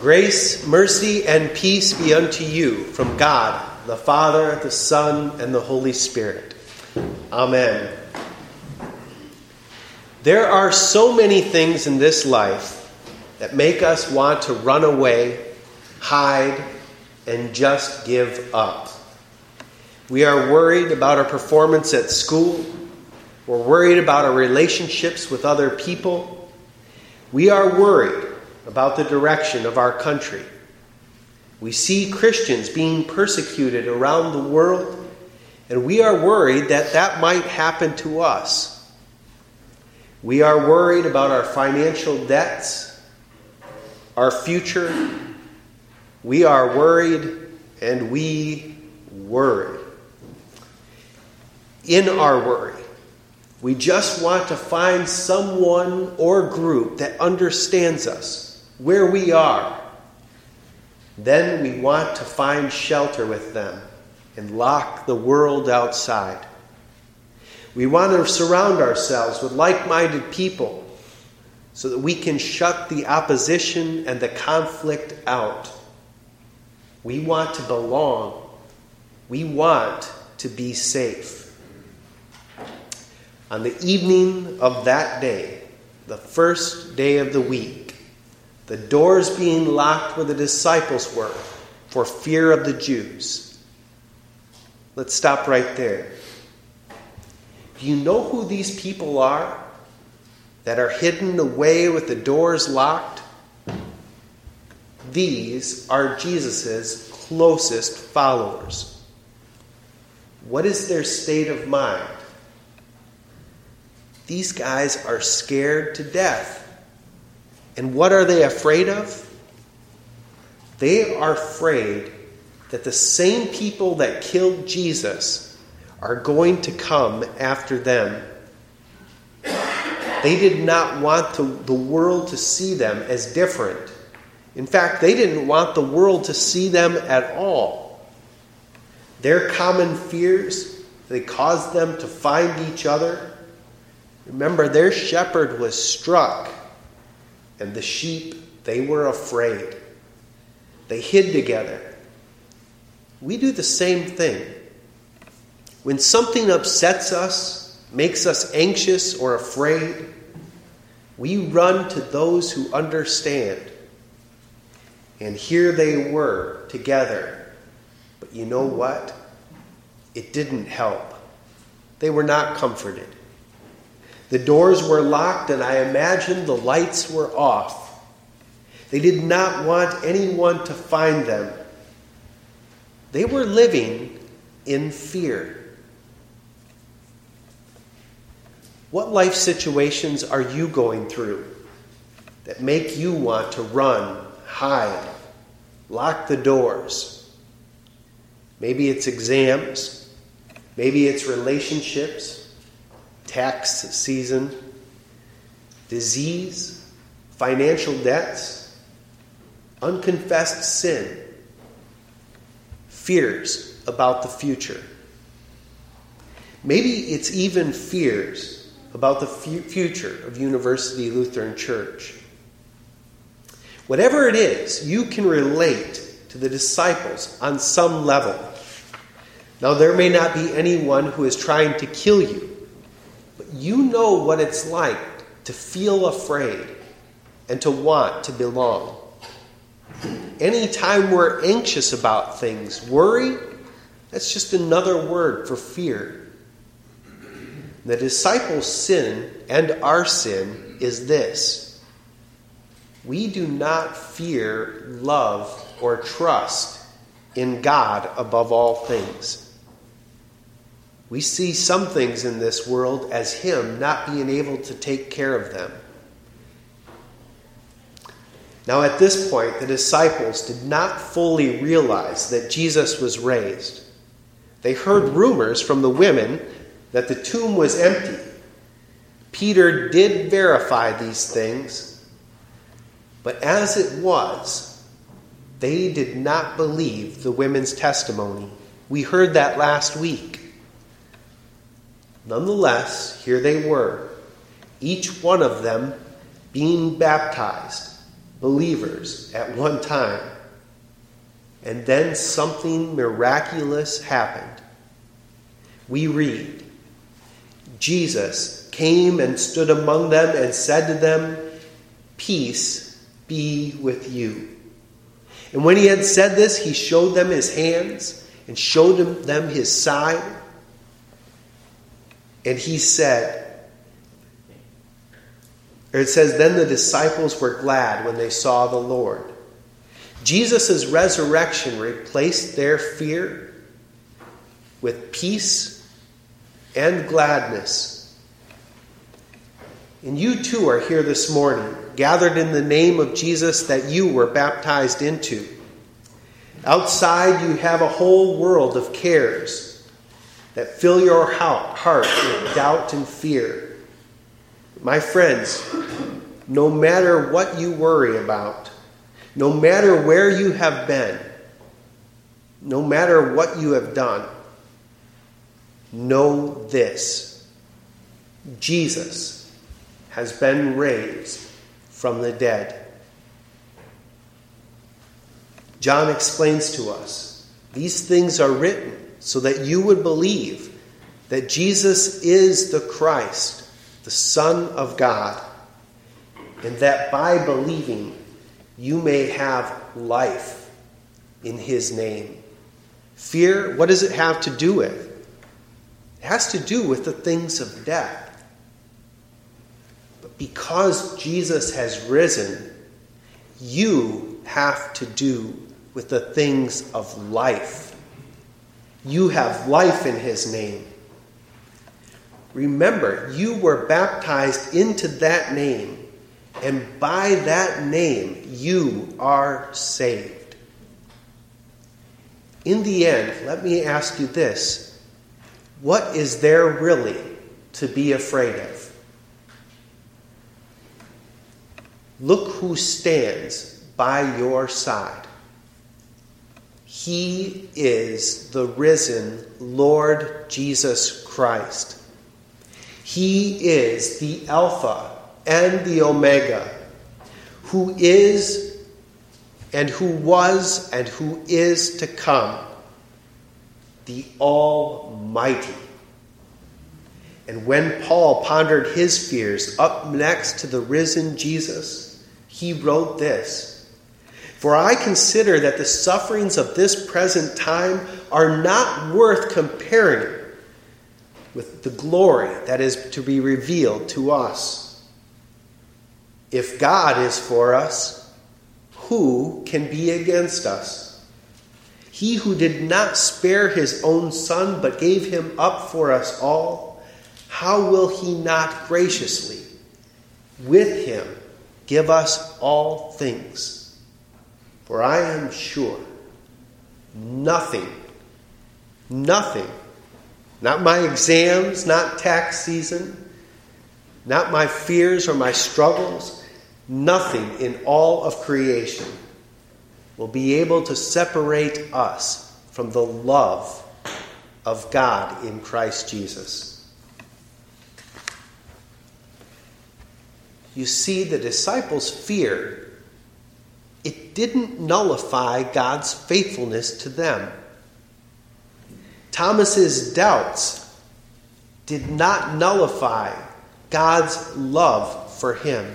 Grace, mercy, and peace be unto you from God, the Father, the Son, and the Holy Spirit. Amen. There are so many things in this life that make us want to run away, hide, and just give up. We are worried about our performance at school. We're worried about our relationships with other people. We are worried about the direction of our country. We see Christians being persecuted around the world, and we are worried that that might happen to us. We are worried about our financial debts, our future. We are worried, and we worry. In our worry, we just want to find someone or group that understands us where we are. Then we want to find shelter with them and lock the world outside. We want to surround ourselves with like minded people so that we can shut the opposition and the conflict out. We want to belong. We want to be safe. On the evening of that day, the first day of the week, the doors being locked where the disciples were for fear of the Jews. Let's stop right there. Do you know who these people are that are hidden away with the doors locked? These are Jesus' closest followers. What is their state of mind? These guys are scared to death. And what are they afraid of? They are afraid that the same people that killed Jesus are going to come after them. They did not want to, the world to see them as different. In fact, they didn't want the world to see them at all. Their common fears, they caused them to find each other. Remember, their shepherd was struck and the sheep, they were afraid. They hid together. We do the same thing. When something upsets us, makes us anxious or afraid, we run to those who understand. And here they were together. But you know what? It didn't help. They were not comforted. The doors were locked, and I imagine the lights were off. They did not want anyone to find them. They were living in fear. What life situations are you going through that make you want to run, hide, lock the doors? Maybe it's exams, maybe it's relationships tax season, disease, financial debts, unconfessed sin, fears about the future. Maybe it's even fears about the future of University Lutheran Church. Whatever it is, you can relate to the disciples on some level. Now, there may not be anyone who is trying to kill you, you know what it's like to feel afraid and to want to belong. Anytime we're anxious about things, worry, that's just another word for fear. The disciples' sin and our sin is this we do not fear, love, or trust in God above all things. We see some things in this world as Him not being able to take care of them. Now, at this point, the disciples did not fully realize that Jesus was raised. They heard rumors from the women that the tomb was empty. Peter did verify these things, but as it was, they did not believe the women's testimony. We heard that last week. Nonetheless, here they were, each one of them being baptized, believers at one time. And then something miraculous happened. We read Jesus came and stood among them and said to them, Peace be with you. And when he had said this, he showed them his hands and showed them his side. And he said, or it says, Then the disciples were glad when they saw the Lord. Jesus' resurrection replaced their fear with peace and gladness. And you too are here this morning, gathered in the name of Jesus that you were baptized into. Outside, you have a whole world of cares that fill your heart with doubt and fear. My friends, no matter what you worry about, no matter where you have been, no matter what you have done, know this Jesus has been raised from the dead. John explains to us these things are written so that you would believe that Jesus is the Christ, the Son of God, and that by believing you may have life in his name. Fear, what does it have to do with? It has to do with the things of death. But because Jesus has risen, you have to do with the things of life. You have life in his name. Remember, you were baptized into that name, and by that name you are saved. In the end, let me ask you this what is there really to be afraid of? Look who stands by your side. He is the risen Lord Jesus Christ. He is the Alpha and the Omega, who is and who was and who is to come the Almighty. And when Paul pondered his fears up next to the risen Jesus, he wrote this For I consider that the sufferings of this present time are not worth comparing with the glory that is to be revealed to us. If God is for us, who can be against us? He who did not spare his own son, but gave him up for us all, how will he not graciously, with him, give us all things? For I am sure nothing, nothing, not my exams, not tax season, not my fears or my struggles, nothing in all of creation will be able to separate us from the love of God in Christ Jesus. You see, the disciples' fear, didn't nullify God's faithfulness to them. Thomas's doubts did not nullify God's love for him.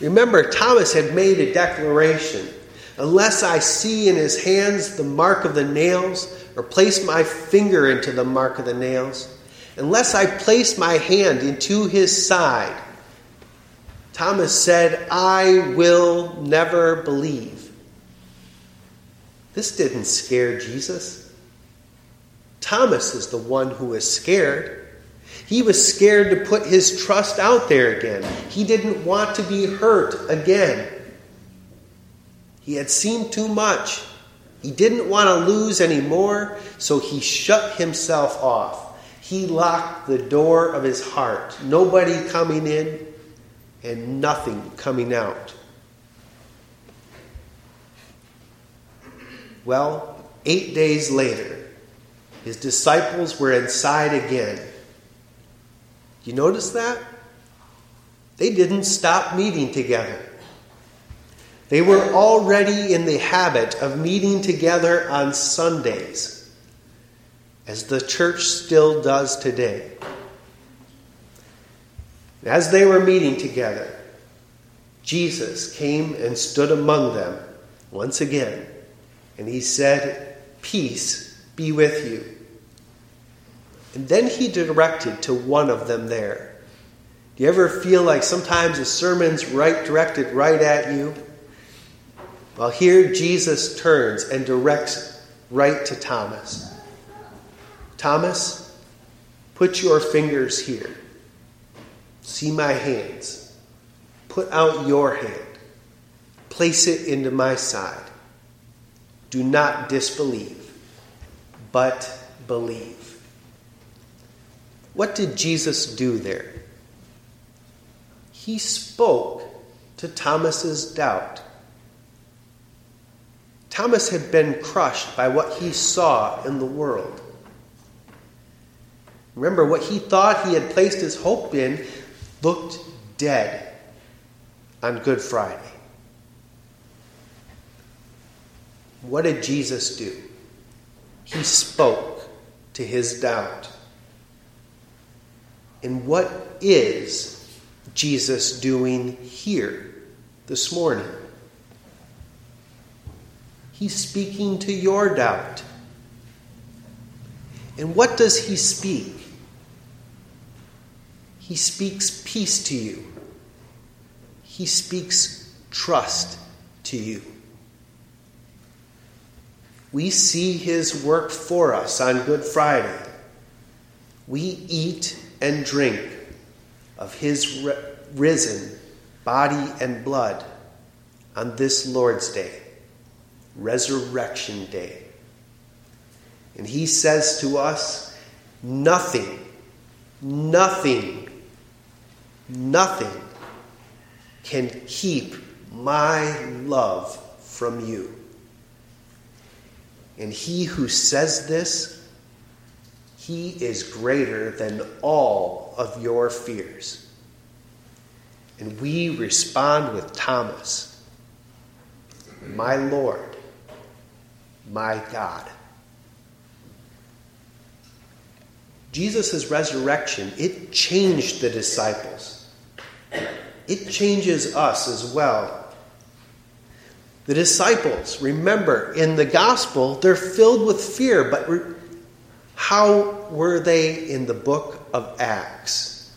Remember, Thomas had made a declaration Unless I see in his hands the mark of the nails, or place my finger into the mark of the nails, unless I place my hand into his side, Thomas said, I will never believe. This didn't scare Jesus. Thomas is the one who was scared. He was scared to put his trust out there again. He didn't want to be hurt again. He had seen too much. He didn't want to lose anymore, so he shut himself off. He locked the door of his heart. Nobody coming in and nothing coming out. Well, eight days later, his disciples were inside again. You notice that? They didn't stop meeting together. They were already in the habit of meeting together on Sundays, as the church still does today. As they were meeting together, Jesus came and stood among them once again, and he said, Peace be with you. And then he directed to one of them there. Do you ever feel like sometimes a sermon's right directed right at you? Well, here Jesus turns and directs right to Thomas. Thomas, put your fingers here. See my hands. Put out your hand. Place it into my side. Do not disbelieve, but believe. What did Jesus do there? He spoke to Thomas's doubt. Thomas had been crushed by what he saw in the world. Remember, what he thought he had placed his hope in looked dead on Good Friday. What did Jesus do? He spoke to his doubt. And what is Jesus doing here this morning? He's speaking to your doubt. And what does he speak? He speaks peace to you. He speaks trust to you. We see his work for us on Good Friday. We eat and drink of his risen body and blood on this Lord's Day, Resurrection Day. And he says to us, Nothing, nothing Nothing can keep my love from you. And he who says this, he is greater than all of your fears. And we respond with Thomas, my Lord, my God. Jesus' resurrection, it changed the disciples. It changes us as well. The disciples, remember, in the gospel, they're filled with fear, but re- how were they in the book of Acts?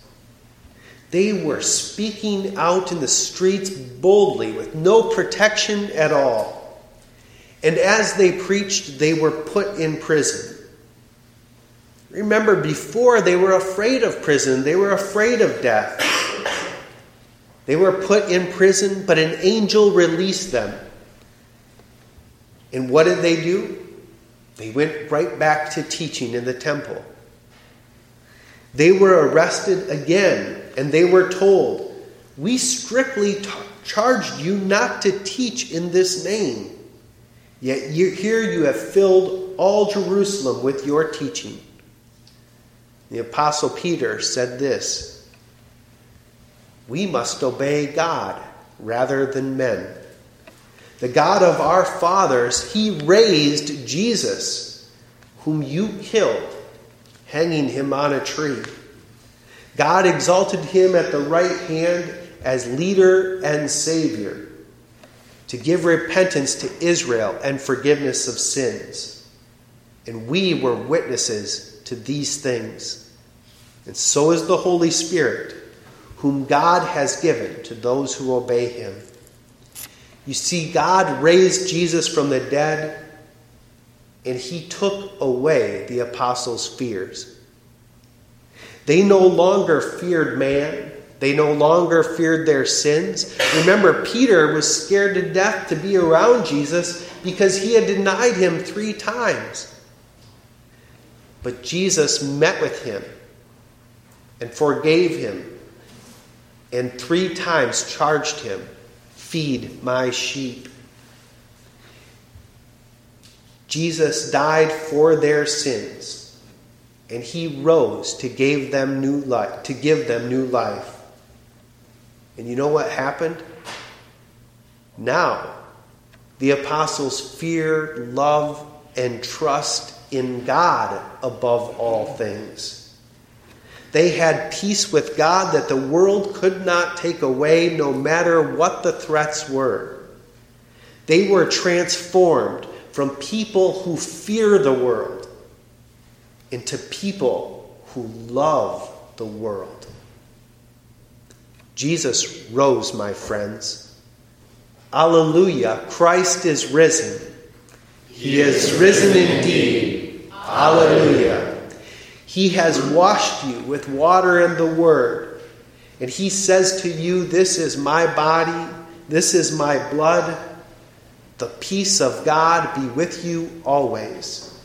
They were speaking out in the streets boldly with no protection at all. And as they preached, they were put in prison. Remember, before they were afraid of prison, they were afraid of death. They were put in prison, but an angel released them. And what did they do? They went right back to teaching in the temple. They were arrested again, and they were told, We strictly t- charged you not to teach in this name. Yet you, here you have filled all Jerusalem with your teaching. The Apostle Peter said this We must obey God rather than men. The God of our fathers, He raised Jesus, whom you killed, hanging him on a tree. God exalted him at the right hand as leader and Savior to give repentance to Israel and forgiveness of sins. And we were witnesses to these things. And so is the Holy Spirit, whom God has given to those who obey him. You see, God raised Jesus from the dead, and he took away the apostles' fears. They no longer feared man. They no longer feared their sins. Remember, Peter was scared to death to be around Jesus because he had denied him three times. But Jesus met with him and forgave him, and three times charged him Feed my sheep. Jesus died for their sins, and he rose to give them new life, to give them new life. And you know what happened? Now, the apostles fear, love, and trust in God above all things. They had peace with God that the world could not take away, no matter what the threats were. They were transformed from people who fear the world into people who love the world. Jesus rose, my friends. Alleluia, Christ is risen. He is risen indeed. Alleluia. He has washed you with water and the word. And he says to you, This is my body, this is my blood. The peace of God be with you always.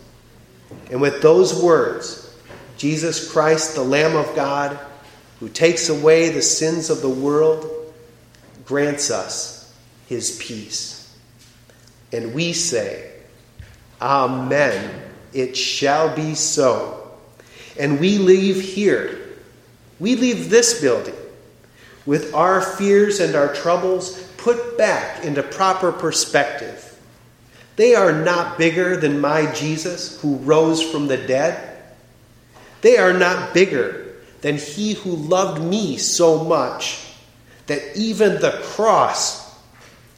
And with those words, Jesus Christ, the Lamb of God, who takes away the sins of the world, grants us his peace. And we say, Amen. It shall be so. And we leave here. We leave this building with our fears and our troubles put back into proper perspective. They are not bigger than my Jesus who rose from the dead. They are not bigger than he who loved me so much that even the cross,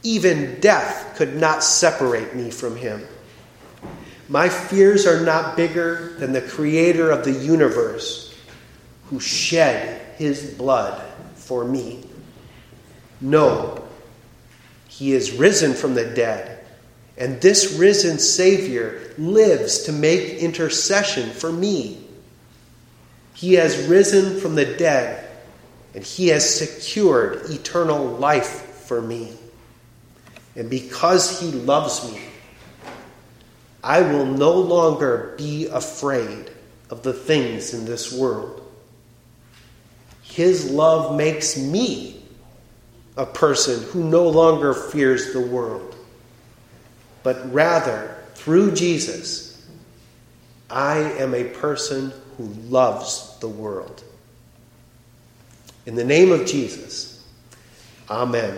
even death, could not separate me from him. My fears are not bigger than the creator of the universe who shed his blood for me. No, he is risen from the dead, and this risen Savior lives to make intercession for me. He has risen from the dead, and he has secured eternal life for me. And because he loves me, I will no longer be afraid of the things in this world. His love makes me a person who no longer fears the world, but rather, through Jesus, I am a person who loves the world. In the name of Jesus, Amen.